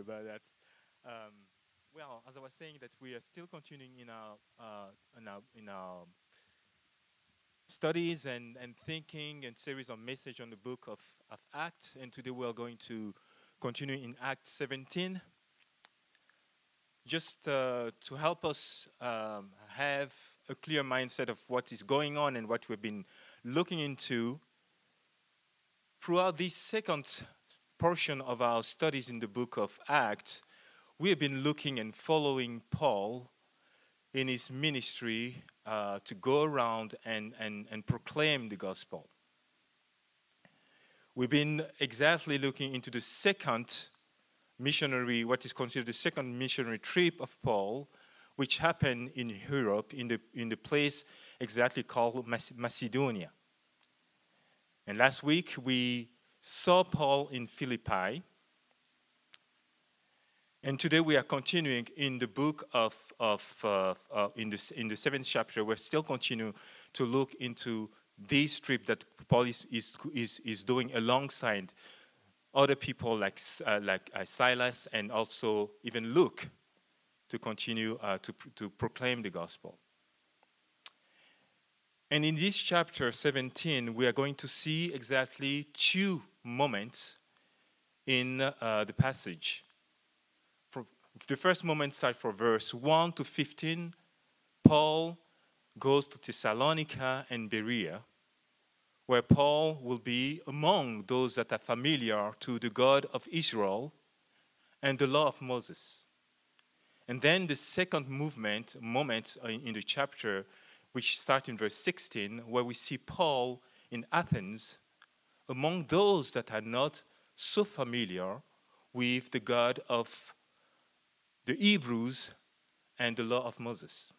about that. Um, well, as I was saying, that we are still continuing in our uh, in our, in our studies and, and thinking and series of message on the book of, of Acts, and today we are going to continue in Act 17. Just uh, to help us um, have a clear mindset of what is going on and what we've been looking into throughout this second portion of our studies in the book of Acts, we have been looking and following Paul in his ministry uh, to go around and, and, and proclaim the gospel. We've been exactly looking into the second missionary, what is considered the second missionary trip of Paul, which happened in Europe, in the, in the place exactly called Macedonia. And last week we saw Paul in Philippi. And today we are continuing in the book of, of uh, uh, in, the, in the seventh chapter, we're still continuing to look into this trip that Paul is, is, is, is doing alongside other people like, uh, like uh, Silas and also even Luke to continue uh, to, to proclaim the gospel. And in this chapter 17, we are going to see exactly two moments in uh, the passage. For the first moment starts for verse 1 to 15. Paul goes to Thessalonica and Berea, where Paul will be among those that are familiar to the God of Israel and the law of Moses. And then the second movement, moment in the chapter, which starts in verse 16, where we see Paul in Athens among those that are not so familiar with the God of the Hebrews and the law of Moses.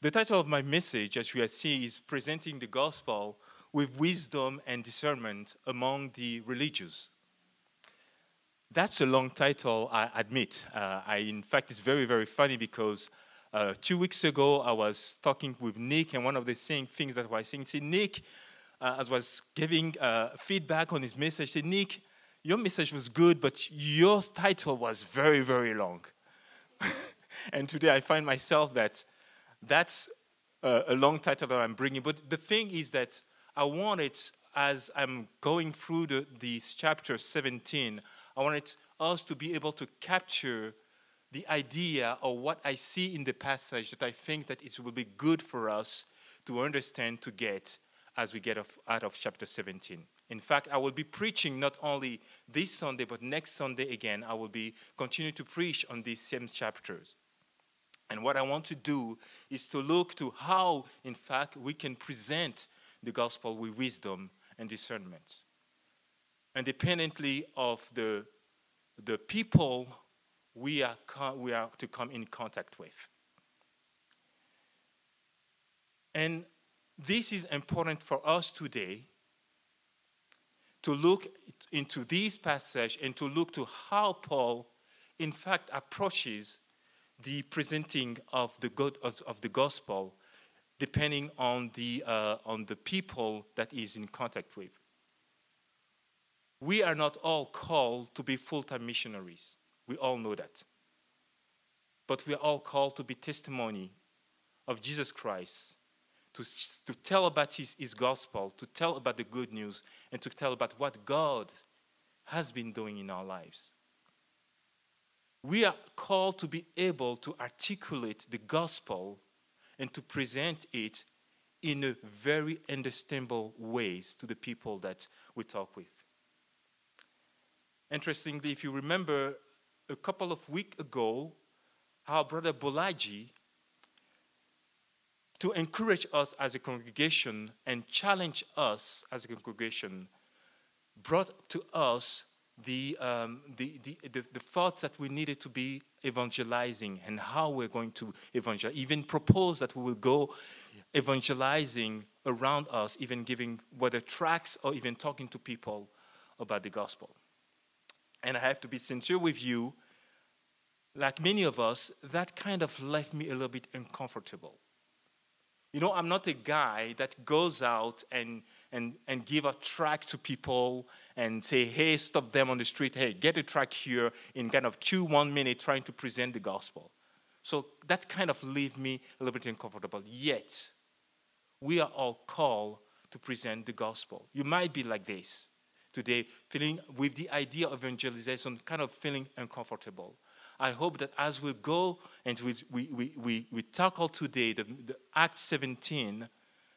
The title of my message, as you see, is Presenting the Gospel with Wisdom and Discernment Among the Religious. That's a long title, I admit. Uh, I, in fact, it's very, very funny because uh, two weeks ago I was talking with Nick, and one of the things that I was saying, see, Nick, uh, as was giving uh, feedback on his message, said, Nick, your message was good, but your title was very, very long. and today I find myself that that's uh, a long title that I'm bringing. But the thing is that I want it, as I'm going through the, this chapter 17, I wanted us to be able to capture the idea of what I see in the passage that I think that it will be good for us to understand, to get, as we get out of chapter 17. In fact, I will be preaching not only this Sunday, but next Sunday again. I will be continuing to preach on these same chapters. And what I want to do is to look to how, in fact, we can present the gospel with wisdom and discernment. Independently of the, the people we are, we are to come in contact with. And this is important for us today to look into this passage and to look to how Paul, in fact, approaches the presenting of the, God, of the gospel depending on the, uh, on the people that he's in contact with. We are not all called to be full time missionaries. We all know that. But we are all called to be testimony of Jesus Christ to, to tell about his, his gospel, to tell about the good news, and to tell about what God has been doing in our lives. We are called to be able to articulate the gospel and to present it in a very understandable ways to the people that we talk with. Interestingly, if you remember a couple of weeks ago, our brother Bolaji to encourage us as a congregation and challenge us as a congregation brought to us the, um, the, the, the, the, thoughts that we needed to be evangelizing and how we're going to evangelize. Even propose that we will go evangelizing around us, even giving whether tracts or even talking to people about the gospel. And I have to be sincere with you, like many of us, that kind of left me a little bit uncomfortable. You know, I'm not a guy that goes out and, and, and give a track to people and say, hey, stop them on the street. Hey, get a track here in kind of two, one minute trying to present the gospel. So that kind of leave me a little bit uncomfortable. Yet, we are all called to present the gospel. You might be like this today, feeling with the idea of evangelization, kind of feeling uncomfortable. I hope that as we go and we, we, we, we, tackle today the, the Act 17,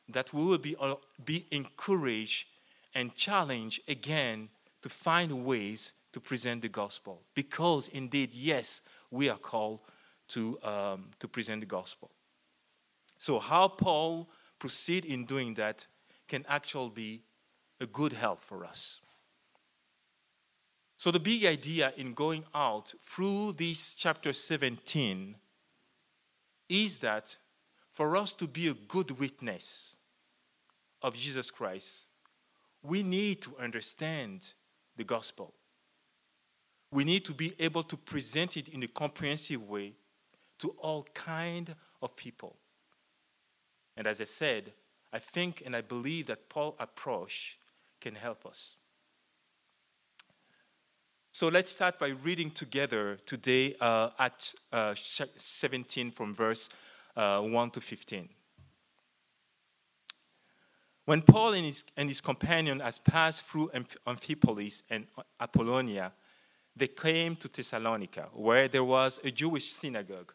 that we will be, uh, be encouraged and challenged again to find ways to present the gospel. Because indeed, yes, we are called to, um, to present the gospel. So, how Paul proceed in doing that can actually be a good help for us. So, the big idea in going out through this chapter 17 is that for us to be a good witness of Jesus Christ, we need to understand the gospel. We need to be able to present it in a comprehensive way to all kind of people. And as I said, I think and I believe that Paul's approach can help us. So let's start by reading together today uh, at uh, 17 from verse uh, 1 to 15. When Paul and his, and his companion has passed through Amphipolis and Apollonia, they came to Thessalonica, where there was a Jewish synagogue.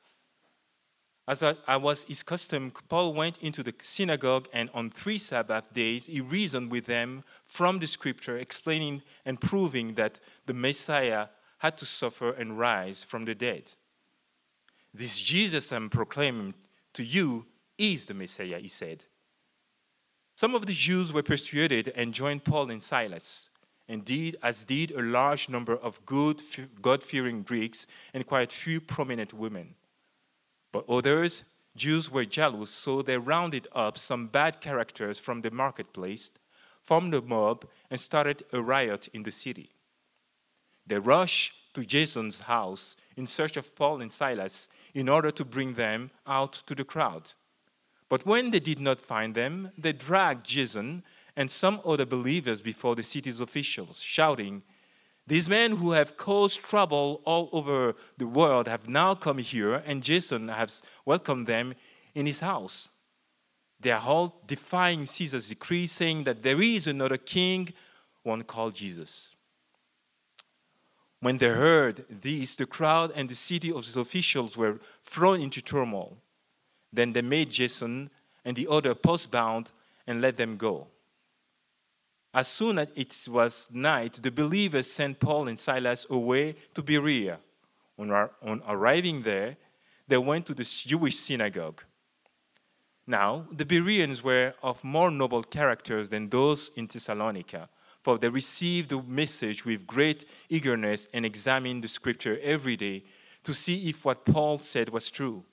As I was his custom, Paul went into the synagogue and on three Sabbath days he reasoned with them from the scripture, explaining and proving that the Messiah had to suffer and rise from the dead. This Jesus I'm proclaiming to you is the Messiah, he said. Some of the Jews were persuaded and joined Paul and Silas, and did as did a large number of good, God fearing Greeks and quite a few prominent women. But others, Jews were jealous, so they rounded up some bad characters from the marketplace, formed a mob, and started a riot in the city. They rushed to Jason's house in search of Paul and Silas in order to bring them out to the crowd. But when they did not find them, they dragged Jason and some other believers before the city's officials, shouting, these men who have caused trouble all over the world have now come here, and Jason has welcomed them in his house. They are all defying Caesar's decree, saying that there is another king, one called Jesus. When they heard this, the crowd and the city of the officials were thrown into turmoil. Then they made Jason and the other postbound and let them go. As soon as it was night, the believers sent Paul and Silas away to Berea. On, on arriving there, they went to the Jewish synagogue. Now, the Bereans were of more noble characters than those in Thessalonica, for they received the message with great eagerness and examined the scripture every day to see if what Paul said was true.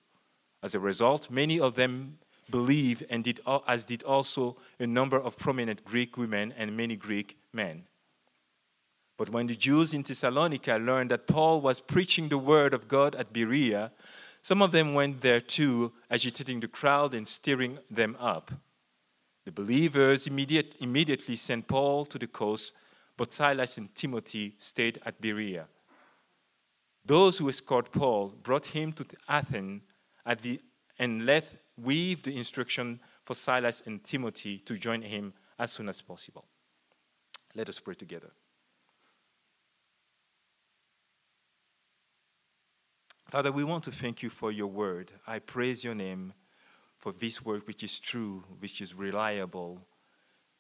As a result, many of them believed, and did, as did also a number of prominent Greek women and many Greek men. But when the Jews in Thessalonica learned that Paul was preaching the word of God at Berea, some of them went there too, agitating the crowd and stirring them up. The believers immediate, immediately sent Paul to the coast, but Silas and Timothy stayed at Berea. Those who escorted Paul brought him to Athens at the, and left with the instruction for Silas and Timothy to join him as soon as possible. Let us pray together. Father, we want to thank you for your word. I praise your name for this word which is true, which is reliable,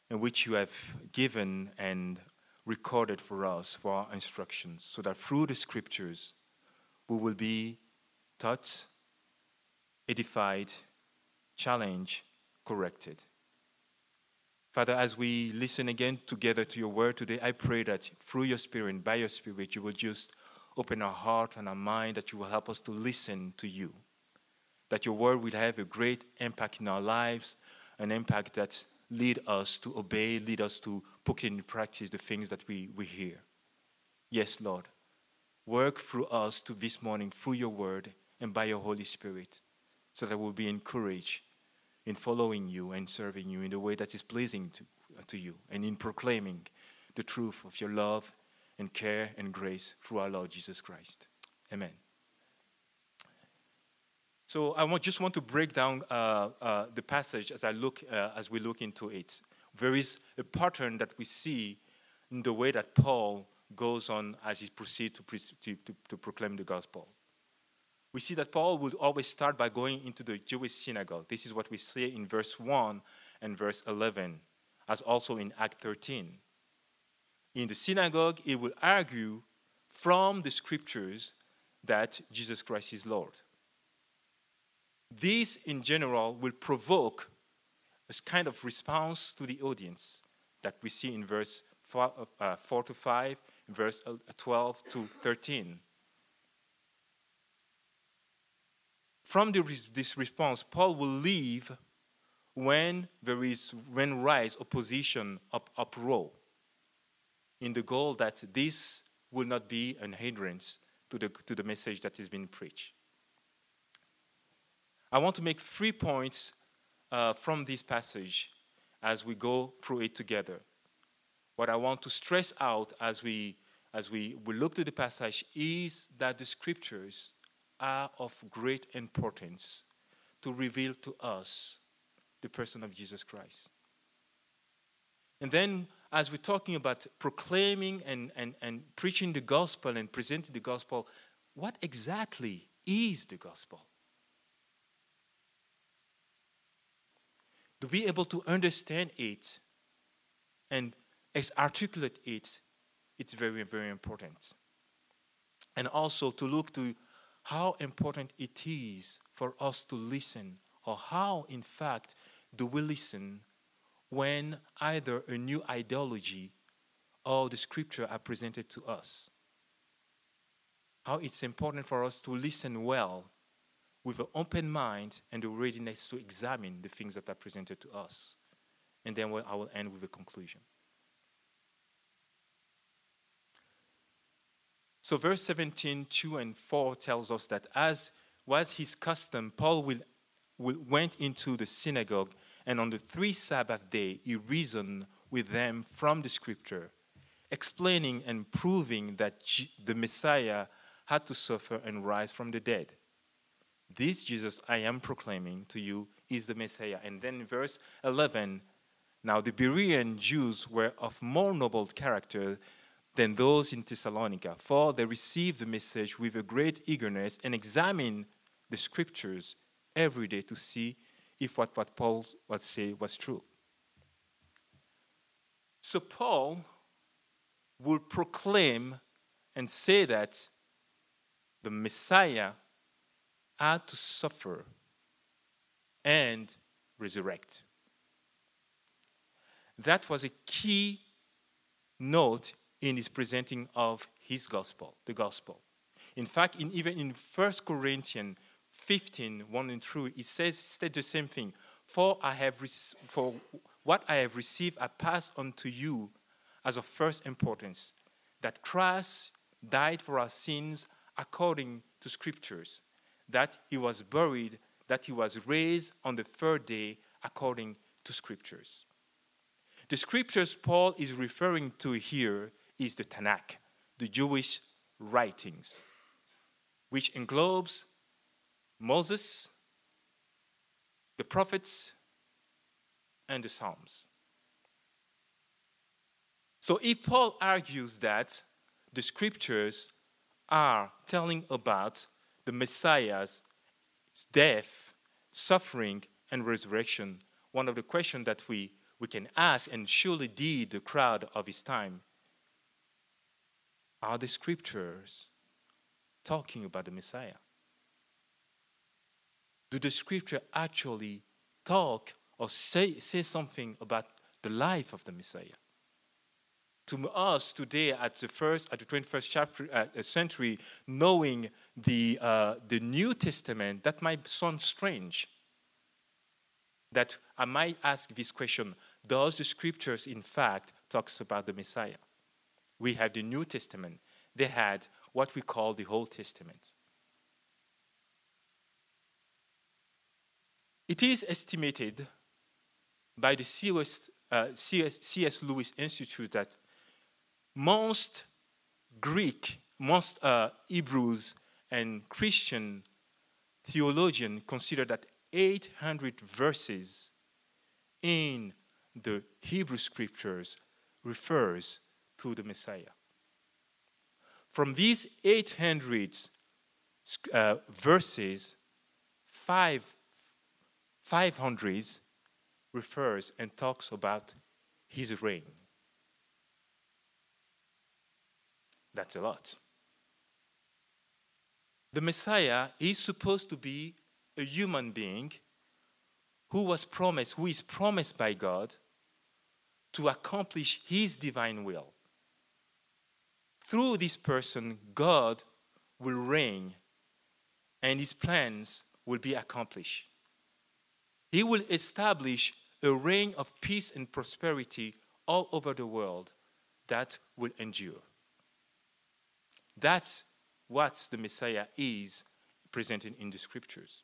and which you have given and recorded for us for our instructions, so that through the scriptures we will be taught, edified, challenge, corrected. Father, as we listen again together to your word today, I pray that through your spirit, and by your spirit, you will just open our heart and our mind, that you will help us to listen to you. That your word will have a great impact in our lives, an impact that lead us to obey, lead us to put in practice the things that we, we hear. Yes, Lord. Work through us to this morning through your word and by your Holy Spirit so that we'll be encouraged in following you and serving you in the way that is pleasing to, to you and in proclaiming the truth of your love and care and grace through our Lord Jesus Christ. Amen. So I just want to break down uh, uh, the passage as I look uh, as we look into it. There is a pattern that we see in the way that Paul goes on as he proceeds to, to, to, to proclaim the gospel. We see that Paul would always start by going into the Jewish synagogue. This is what we see in verse 1 and verse 11, as also in Act 13. In the synagogue, he will argue from the scriptures that Jesus Christ is Lord. This, in general, will provoke a kind of response to the audience that we see in verse 4, uh, 4 to 5, verse uh, 12 to 13. From the, this response, Paul will leave when there is when rise opposition up uproar in the goal that this will not be an hindrance to the, to the message that is being preached. I want to make three points uh, from this passage as we go through it together. What I want to stress out as we as we, we look to the passage is that the scriptures are of great importance to reveal to us the person of Jesus Christ. And then, as we're talking about proclaiming and, and, and preaching the gospel and presenting the gospel, what exactly is the gospel? To be able to understand it and articulate it, it's very, very important. And also to look to how important it is for us to listen, or how, in fact, do we listen when either a new ideology or the scripture are presented to us. How it's important for us to listen well with an open mind and the readiness to examine the things that are presented to us. And then I will end with a conclusion. So, verse 17, 2 and 4 tells us that as was his custom, Paul will, will, went into the synagogue, and on the three Sabbath day, he reasoned with them from the scripture, explaining and proving that the Messiah had to suffer and rise from the dead. This Jesus I am proclaiming to you is the Messiah. And then verse 11 Now the Berean Jews were of more noble character than those in Thessalonica, for they received the message with a great eagerness and examined the scriptures every day to see if what, what Paul was saying was true. So Paul will proclaim and say that the Messiah had to suffer and resurrect. That was a key note in his presenting of his gospel, the gospel. In fact, in, even in 1 Corinthians 15, 1 and 2, it says said the same thing. For I have for what I have received, I pass on to you as of first importance, that Christ died for our sins according to scriptures, that he was buried, that he was raised on the third day according to scriptures. The scriptures Paul is referring to here is the Tanakh, the Jewish writings, which englobes Moses, the prophets, and the Psalms. So if Paul argues that the scriptures are telling about the Messiah's death, suffering, and resurrection, one of the questions that we, we can ask, and surely did the crowd of his time, are the scriptures talking about the Messiah? Do the scripture actually talk or say, say something about the life of the Messiah? To us today, at the first, at the 21st chapter, uh, century, knowing the uh, the New Testament, that might sound strange. That I might ask this question: Does the scriptures, in fact, talks about the Messiah? We have the New Testament. They had what we call the Old Testament. It is estimated by the C.S. uh, C.S. Lewis Institute that most Greek, most uh, Hebrews and Christian theologians consider that 800 verses in the Hebrew scriptures refers to the Messiah. From these 800 uh, verses, five, 500 refers and talks about his reign. That's a lot. The Messiah is supposed to be a human being who was promised, who is promised by God to accomplish his divine will. Through this person, God will reign and his plans will be accomplished. He will establish a reign of peace and prosperity all over the world that will endure. That's what the Messiah is presented in the scriptures.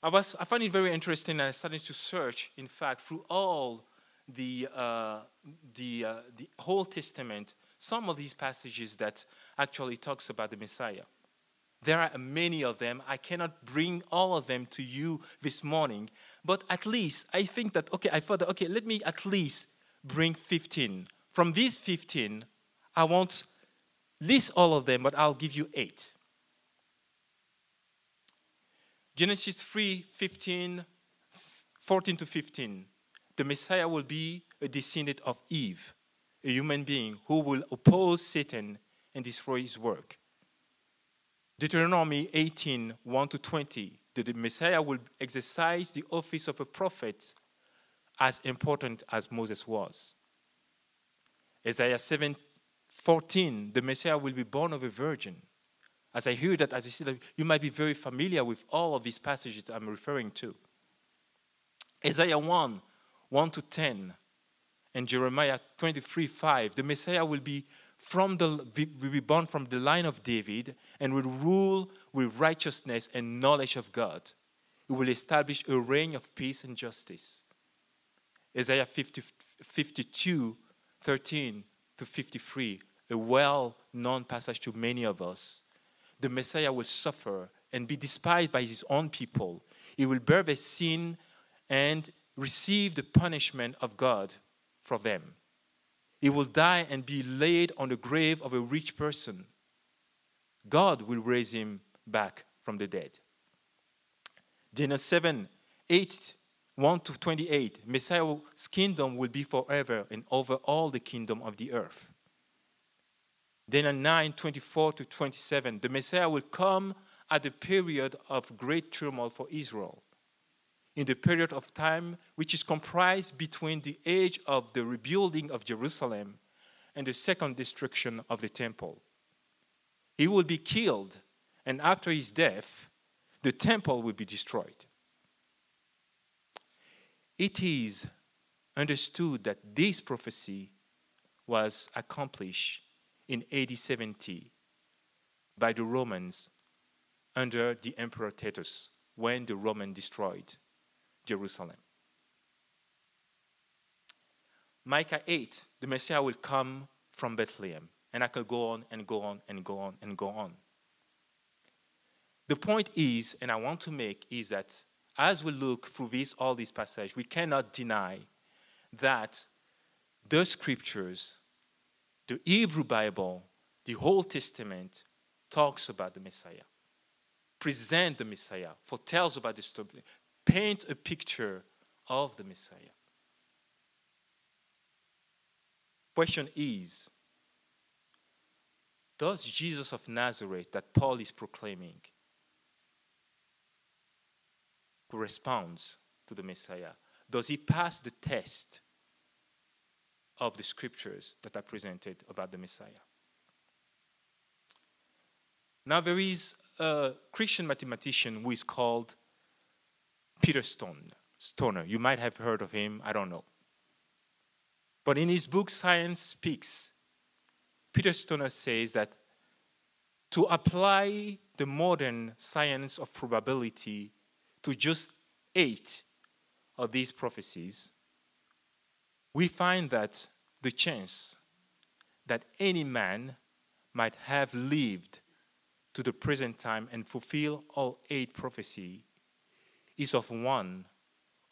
I, was, I find it very interesting and I started to search, in fact, through all the, uh, the, uh, the whole Testament, some of these passages that actually talks about the Messiah. There are many of them. I cannot bring all of them to you this morning, but at least I think that, okay, I thought, that, okay, let me at least bring 15. From these 15, I won't list all of them, but I'll give you eight. Genesis 3 15, 14 to 15. The Messiah will be a descendant of Eve, a human being who will oppose Satan and destroy his work. Deuteronomy 18 1 to 20. That the Messiah will exercise the office of a prophet as important as Moses was. Isaiah 7 14, the Messiah will be born of a virgin. As I hear that, as I said, you might be very familiar with all of these passages I'm referring to. Isaiah 1, 1 to 10, and Jeremiah 23, 5, the Messiah will be from the will be born from the line of David and will rule with righteousness and knowledge of God. He will establish a reign of peace and justice. Isaiah 50, 52, 13 to 53 a well known passage to many of us. The Messiah will suffer and be despised by his own people. He will bear their sin and receive the punishment of God for them. He will die and be laid on the grave of a rich person. God will raise him back from the dead. Daniel 7 8 1 to 28 Messiah's kingdom will be forever and over all the kingdom of the earth. Daniel 9 24 to 27, the Messiah will come at a period of great turmoil for Israel. In the period of time which is comprised between the age of the rebuilding of Jerusalem and the second destruction of the temple. He will be killed, and after his death, the temple will be destroyed. It is understood that this prophecy was accomplished in AD 70 by the Romans under the Emperor Titus when the Roman destroyed Jerusalem. Micah 8, the Messiah will come from Bethlehem. And I could go on and go on and go on and go on. The point is, and I want to make, is that as we look through this, all these passages, we cannot deny that the scriptures the Hebrew Bible, the Old Testament, talks about the Messiah, present the Messiah, foretells about the paint a picture of the Messiah. Question is, does Jesus of Nazareth that Paul is proclaiming correspond to the Messiah? Does he pass the test of the scriptures that are presented about the Messiah. Now, there is a Christian mathematician who is called Peter Stone, Stoner. You might have heard of him, I don't know. But in his book, Science Speaks, Peter Stoner says that to apply the modern science of probability to just eight of these prophecies, we find that the chance that any man might have lived to the present time and fulfill all eight prophecies is of 1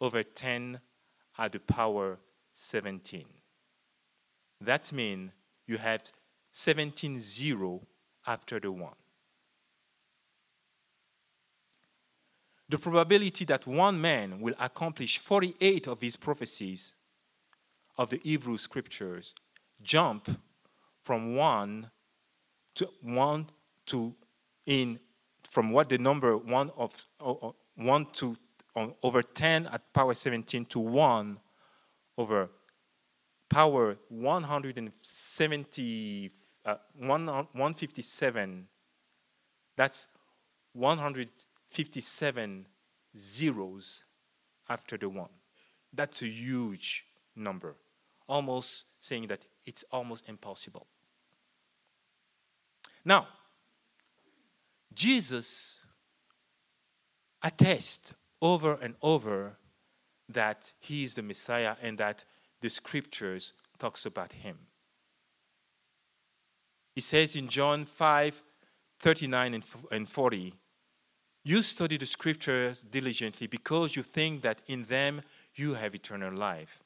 over 10 at the power 17. That means you have 17 0 after the 1. The probability that one man will accomplish 48 of these prophecies of the Hebrew scriptures jump from 1 to 1 to in from what the number 1 of 1 to on, over 10 at power 17 to 1 over power 170 uh, 157 that's 157 zeros after the 1 that's a huge number almost saying that it's almost impossible. Now jesus attests over and over that he is the Messiah and that the scriptures talks about him. He says in John 5 39 and 40, You study the scriptures diligently because you think that in them you have eternal life.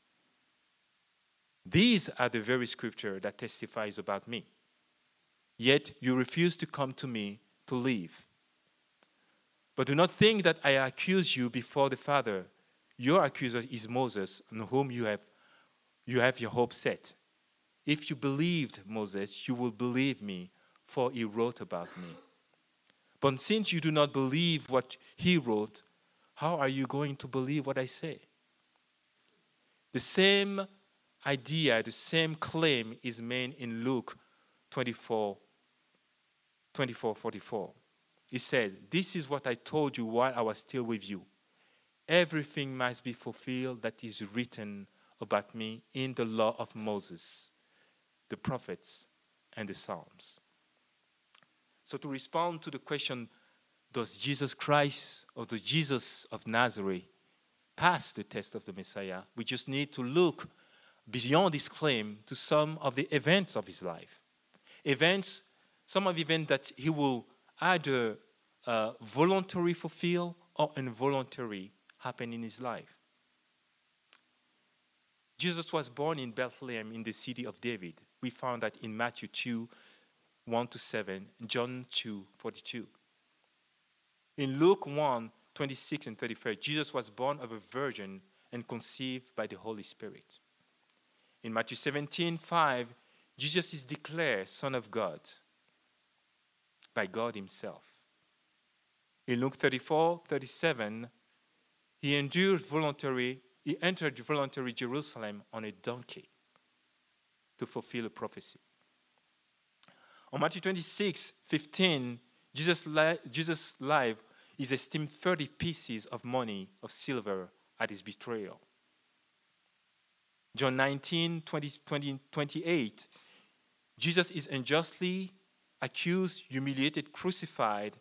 These are the very scripture that testifies about me. Yet you refuse to come to me to live. But do not think that I accuse you before the Father. Your accuser is Moses, on whom you have, you have your hope set. If you believed Moses, you will believe me, for he wrote about me. But since you do not believe what he wrote, how are you going to believe what I say? The same idea, the same claim is made in Luke 24 24 44. He said, This is what I told you while I was still with you. Everything must be fulfilled that is written about me in the law of Moses, the prophets, and the Psalms. So, to respond to the question, does Jesus Christ or the Jesus of Nazareth pass the test of the Messiah? We just need to look beyond his claim to some of the events of his life. Events, some of the events that he will either uh, voluntary fulfill or involuntary happen in his life. Jesus was born in Bethlehem in the city of David. We found that in Matthew 2 1 to 7, John 2 42. In Luke 1 26 and 35, Jesus was born of a virgin and conceived by the Holy Spirit. In Matthew 17 5, Jesus is declared Son of God by God Himself. In Luke 34, 37, he endured voluntary, he entered voluntary Jerusalem on a donkey to fulfill a prophecy. On Matthew 26, 15, Jesus' li- Jesus' life is esteemed 30 pieces of money of silver at his betrayal. John 19, 20, 20, 28, Jesus is unjustly accused, humiliated, crucified.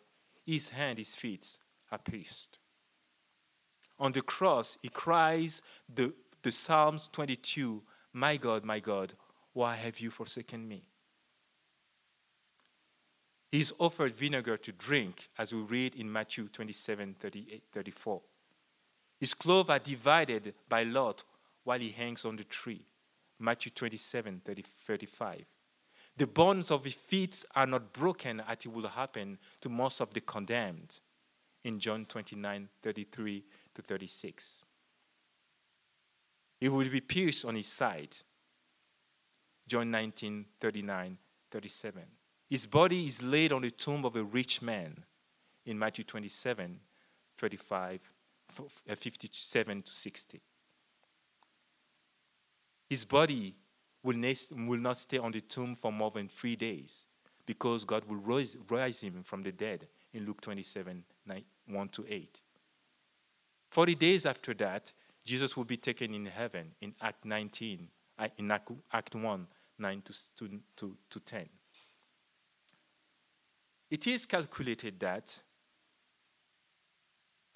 His hand, his feet are pierced. On the cross, he cries the, the Psalms 22 My God, my God, why have you forsaken me? He is offered vinegar to drink, as we read in Matthew 27 38, 34. His clothes are divided by lot while he hangs on the tree. Matthew 27 30, 35. The bones of his feet are not broken as it will happen to most of the condemned in John 29 33 to 36. He will be pierced on his side. John 19 39 37. His body is laid on the tomb of a rich man in Matthew 27 35 uh, 57 to 60. His body will, not stay on the tomb for more than three days because God will rise, rise him from the dead in Luke 27 9, 1 to 8. 40 days after that, Jesus will be taken in heaven in Act 19, uh, in Act 1 9 to, to, to 10. It is calculated that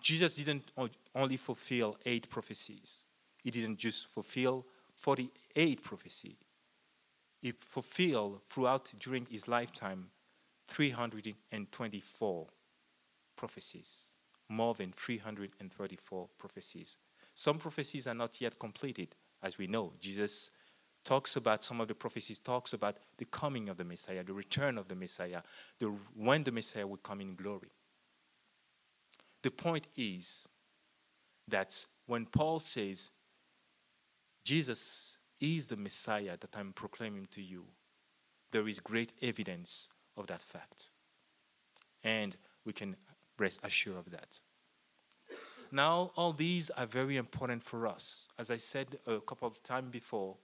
Jesus didn't only fulfill eight prophecies, he didn't just fulfill 48 prophecy. He fulfilled throughout during his lifetime 324 prophecies, more than 334 prophecies. Some prophecies are not yet completed, as we know. Jesus talks about some of the prophecies talks about the coming of the Messiah, the return of the Messiah, the, when the Messiah will come in glory. The point is that when Paul says, Jesus is the Messiah that I'm proclaiming to you, there is great evidence of that fact. And we can rest assured of that. Now, all these are very important for us. As I said a couple of times before,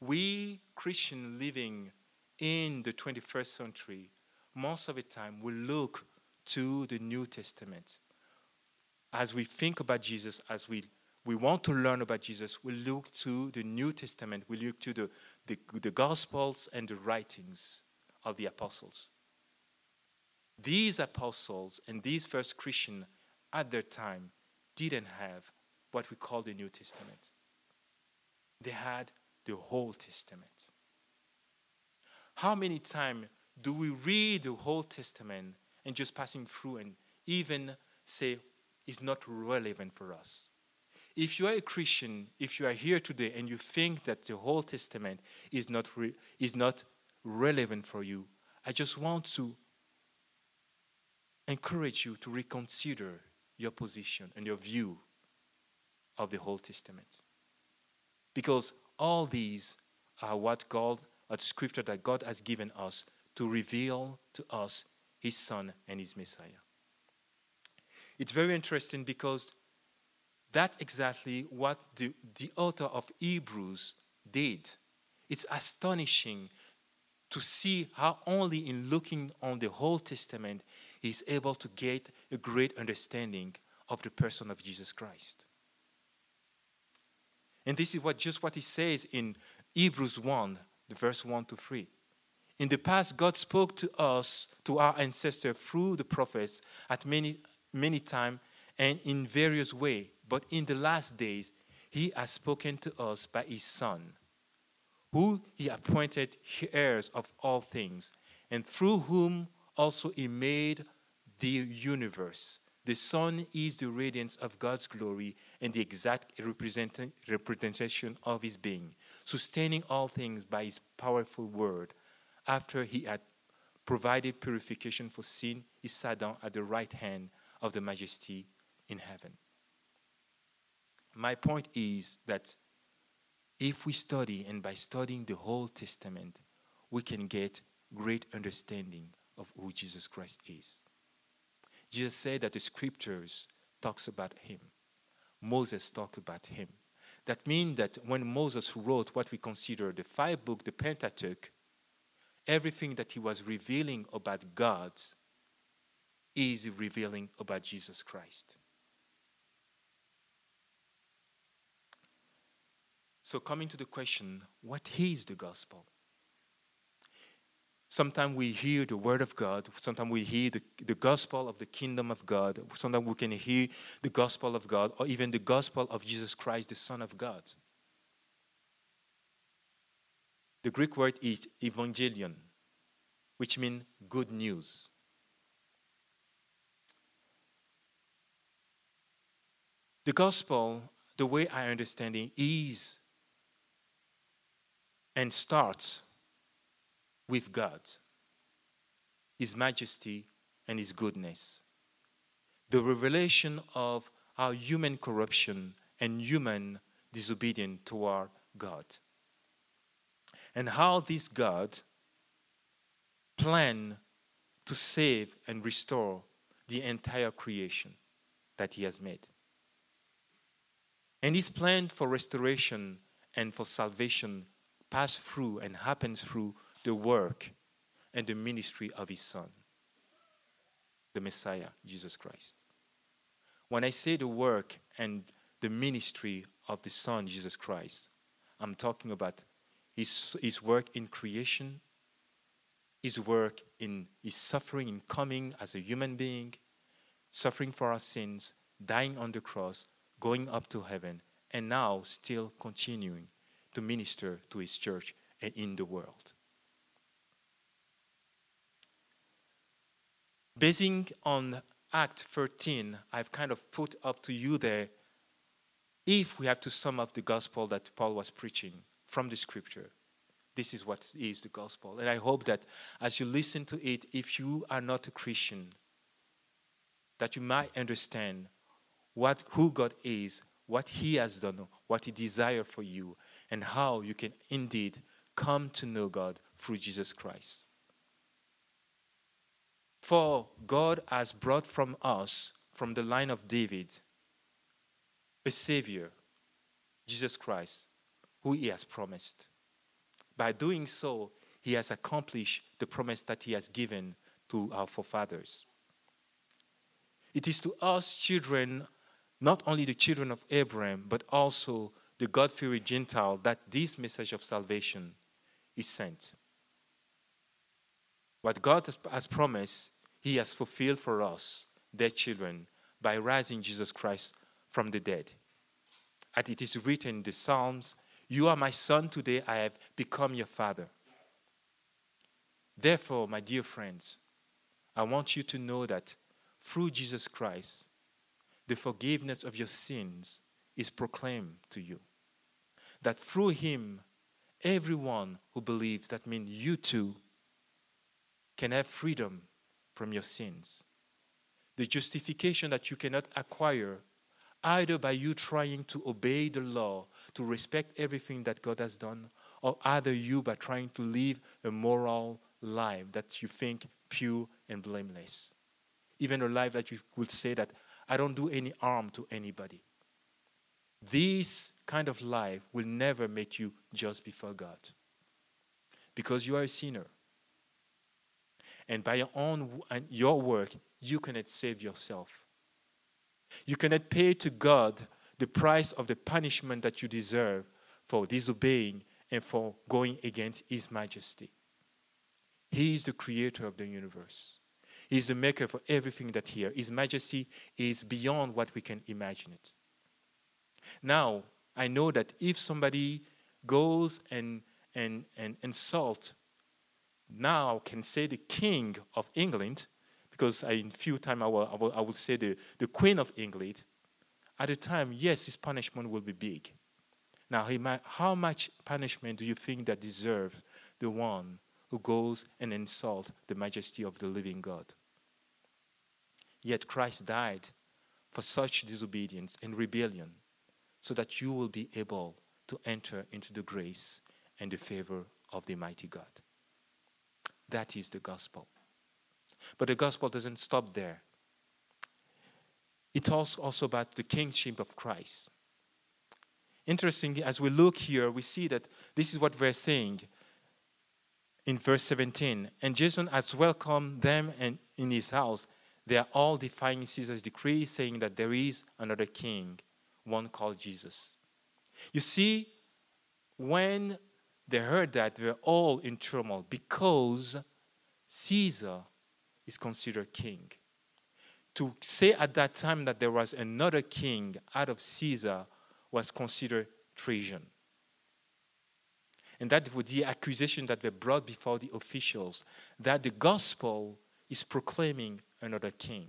we Christians living in the 21st century, most of the time we look to the New Testament. As we think about Jesus, as we, we want to learn about Jesus, we look to the New Testament, we look to the, the, the Gospels and the writings of the apostles. These apostles and these first Christians at their time didn't have what we call the New Testament. They had the whole Testament. How many times do we read the whole Testament and just passing through and even say it's not relevant for us? If you are a Christian, if you are here today and you think that the whole Testament is not, re- is not relevant for you, I just want to encourage you to reconsider your position and your view of the whole Testament. Because all these are what God, are the scripture that God has given us to reveal to us His Son and His Messiah. It's very interesting because that's exactly what the, the author of Hebrews did. It's astonishing to see how only in looking on the whole Testament he's able to get a great understanding of the person of Jesus Christ. And this is what just what he says in Hebrews 1, the verse 1 to 3. In the past, God spoke to us, to our ancestors through the prophets at many, many times and in various ways. But in the last days, he has spoken to us by his Son, who he appointed heirs of all things, and through whom also he made the universe. The Son is the radiance of God's glory and the exact representation of his being, sustaining all things by his powerful word. After he had provided purification for sin, he sat down at the right hand of the majesty in heaven. My point is that if we study, and by studying the whole Testament, we can get great understanding of who Jesus Christ is. Jesus said that the scriptures talks about him. Moses talked about him. That means that when Moses wrote what we consider the five book, the Pentateuch, everything that he was revealing about God is revealing about Jesus Christ. So, coming to the question, what is the gospel? Sometimes we hear the word of God. Sometimes we hear the, the gospel of the kingdom of God. Sometimes we can hear the gospel of God or even the gospel of Jesus Christ, the Son of God. The Greek word is evangelion, which means good news. The gospel, the way I understand it, is and starts with God, His majesty, and His goodness. The revelation of our human corruption and human disobedience toward God. And how this God planned to save and restore the entire creation that He has made. And His plan for restoration and for salvation passed through and happens through the work and the ministry of his son, the Messiah, Jesus Christ. When I say the work and the ministry of the Son, Jesus Christ, I'm talking about his, his work in creation, his work in his suffering in coming as a human being, suffering for our sins, dying on the cross, going up to heaven, and now still continuing to minister to his church and in the world. Basing on Act 13, I've kind of put up to you there if we have to sum up the gospel that Paul was preaching from the scripture, this is what is the gospel. And I hope that as you listen to it, if you are not a Christian, that you might understand what who God is, what He has done, what He desires for you, and how you can indeed come to know God through Jesus Christ. For God has brought from us, from the line of David, a Savior, Jesus Christ, who He has promised. By doing so, He has accomplished the promise that He has given to our forefathers. It is to us, children, not only the children of Abraham, but also the God fearing Gentile, that this message of salvation is sent. What God has promised, He has fulfilled for us, their children, by rising Jesus Christ from the dead. And it is written in the Psalms, You are my son, today I have become your father. Therefore, my dear friends, I want you to know that through Jesus Christ, the forgiveness of your sins is proclaimed to you. That through him, everyone who believes, that means you too, can have freedom from your sins. The justification that you cannot acquire either by you trying to obey the law, to respect everything that God has done, or either you by trying to live a moral life that you think pure and blameless. Even a life that you would say that I don't do any harm to anybody. This kind of life will never make you just before God because you are a sinner. And by your own and your work, you cannot save yourself. You cannot pay to God the price of the punishment that you deserve for disobeying and for going against His majesty. He is the creator of the universe. He is the maker for everything that here. His majesty is beyond what we can imagine it. Now, I know that if somebody goes and and and insult now can say the king of England, because in few time I will, I will, I will say the, the Queen of England, at the time, yes, his punishment will be big. Now, might, how much punishment do you think that deserves the one who goes and insults the majesty of the living God? Yet Christ died for such disobedience and rebellion so that you will be able to enter into the grace and the favor of the mighty God. That is the gospel. But the gospel doesn't stop there. It's also about the kingship of Christ. Interestingly, as we look here, we see that this is what we're saying in verse 17. And Jesus has welcomed them and in his house. They are all defying Caesar's decree, saying that there is another king, one called Jesus. You see, when they heard that, they were all in turmoil because Caesar is considered king. To say at that time that there was another king out of Caesar was considered treason. And that was the accusation that they brought before the officials that the gospel is proclaiming another king.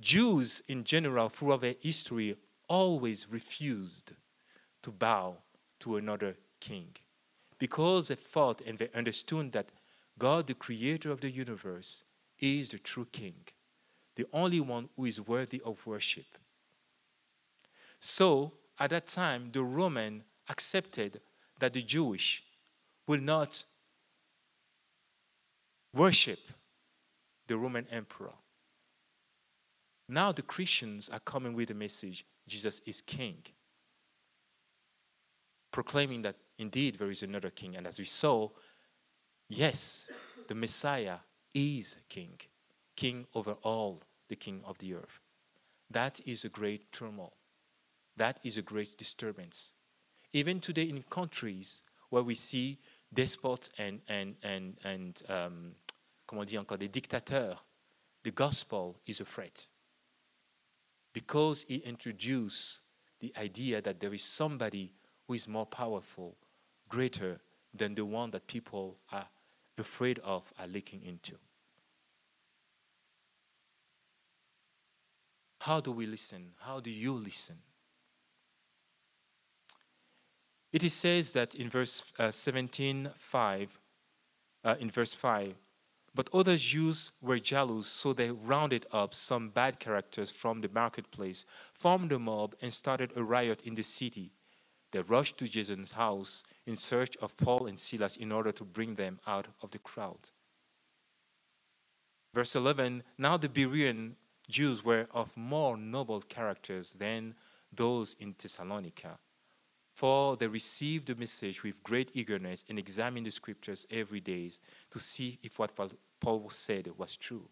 Jews in general, throughout their history, always refused to bow to another king because they thought and they understood that God, the creator of the universe, is the true king, the only one who is worthy of worship. So, at that time, the Roman accepted that the Jewish will not worship the Roman emperor. Now the Christians are coming with the message Jesus is king, proclaiming that indeed there is another king. And as we saw, Yes, the Messiah is king, king over all the king of the earth. That is a great turmoil. That is a great disturbance. Even today in countries where we see despots and, and, and, and um, comment on encore, des dictateurs, the gospel is a threat. Because he introduced the idea that there is somebody who is more powerful, greater than the one that people are afraid of, are looking into. How do we listen? How do you listen? It is says that in verse uh, 17, 5, uh, in verse 5, but other Jews were jealous, so they rounded up some bad characters from the marketplace, formed a mob, and started a riot in the city. They rushed to Jason's house in search of Paul and Silas in order to bring them out of the crowd. Verse 11 Now the Berean Jews were of more noble characters than those in Thessalonica, for they received the message with great eagerness and examined the scriptures every day to see if what Paul said was true.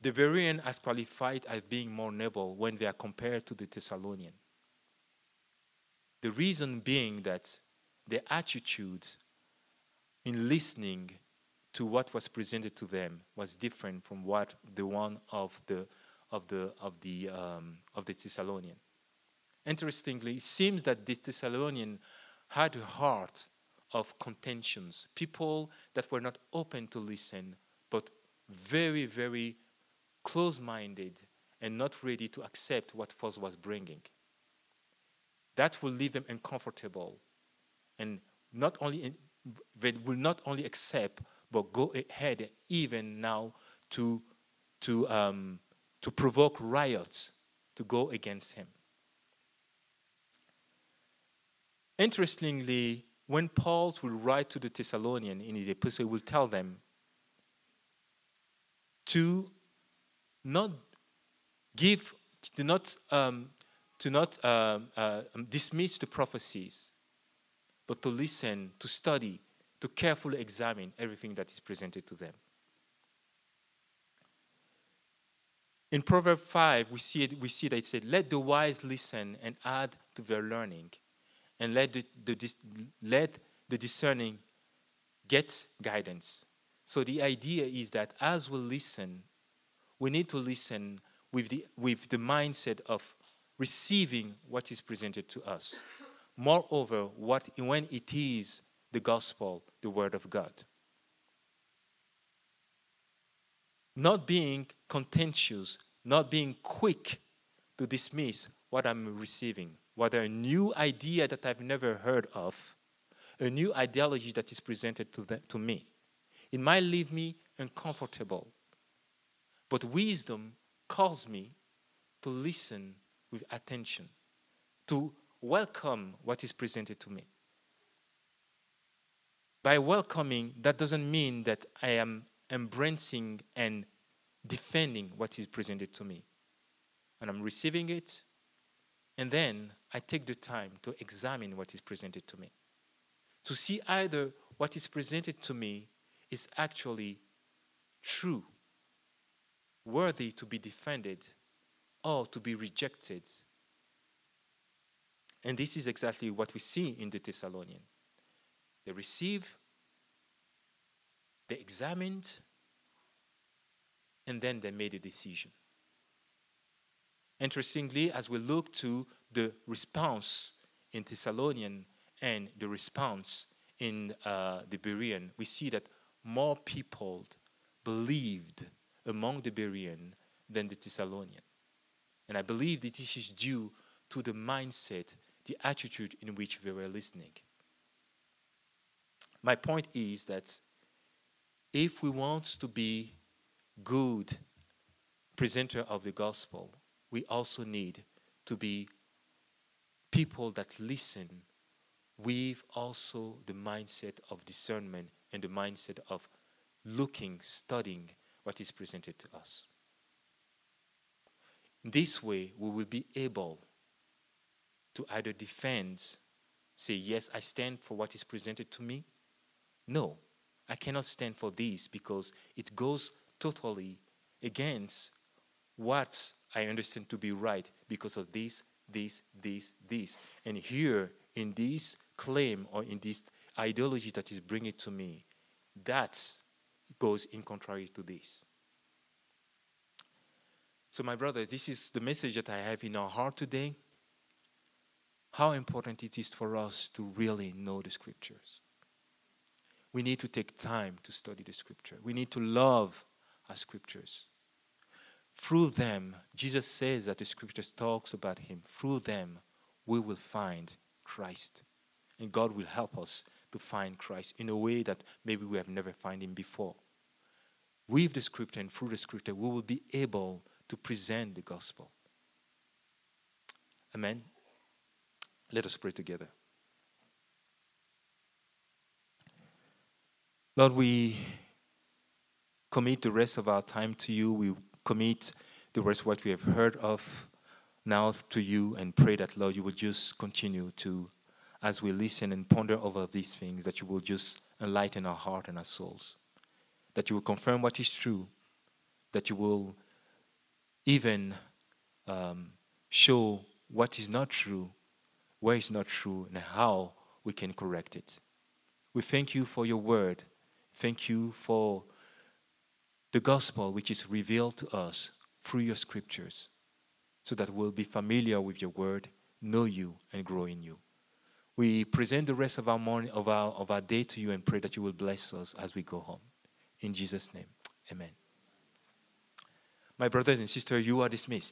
The Berean are qualified as being more noble when they are compared to the Thessalonian. The reason being that their attitude in listening to what was presented to them was different from what the one of the of the of the um, of the Thessalonian. Interestingly, it seems that this Thessalonian had a heart of contentions, people that were not open to listen, but very, very close-minded and not ready to accept what Paul was bringing. That will leave them uncomfortable, and not only they will not only accept but go ahead even now to, to, um, to provoke riots to go against him. Interestingly, when Paul will write to the Thessalonians in his epistle, he will tell them to not give, to not, um, to not um, uh, dismiss the prophecies, but to listen, to study, to carefully examine everything that is presented to them. In Proverbs 5, we see, it, we see that it said, Let the wise listen and add to their learning, and let the, the, let the discerning get guidance. So the idea is that as we listen, we need to listen with the, with the mindset of receiving what is presented to us. Moreover, what, when it is the gospel, the word of God. Not being contentious, not being quick to dismiss what I'm receiving, whether a new idea that I've never heard of, a new ideology that is presented to, the, to me. It might leave me uncomfortable, but wisdom calls me to listen with attention, to welcome what is presented to me by welcoming, that doesn't mean that I am embracing and defending what is presented to me. And I'm receiving it, and then I take the time to examine what is presented to me. To see either what is presented to me is actually true, worthy to be defended, or to be rejected. And this is exactly what we see in the Thessalonian. They receive, they examined, and then they made a decision. Interestingly, as we look to the response in Thessalonian and the response in uh, the Berean, we see that more people believed among the Berean than the Thessalonian. And I believe that this is due to the mindset, the attitude in which they were listening. My point is that if we want to be good presenter of the gospel, we also need to be people that listen with also the mindset of discernment and the mindset of looking, studying what is presented to us. This way, we will be able to either defend, say, Yes, I stand for what is presented to me, no, I cannot stand for this because it goes totally against what I understand to be right because of this, this, this, this. And here, in this claim or in this ideology that is bringing to me, that goes in contrary to this. So, my brother, this is the message that I have in our heart today. How important it is for us to really know the scriptures. We need to take time to study the scripture. We need to love our scriptures. Through them, Jesus says that the scriptures talks about him. Through them, we will find Christ. And God will help us to find Christ in a way that maybe we have never found him before. With the scripture and through the scripture, we will be able to present the gospel. Amen. Let us pray together. Lord, we commit the rest of our time to you. We commit the of what we have heard of now to you and pray that, Lord, you will just continue to, as we listen and ponder over these things, that you will just enlighten our heart and our souls. That you will confirm what is true. That you will even um, show what is not true, where is not true, and how we can correct it. We thank you for your word. Thank you for the gospel which is revealed to us through your scriptures so that we'll be familiar with your word, know you, and grow in you. We present the rest of our morning of our of our day to you and pray that you will bless us as we go home. In Jesus' name. Amen. My brothers and sisters, you are dismissed.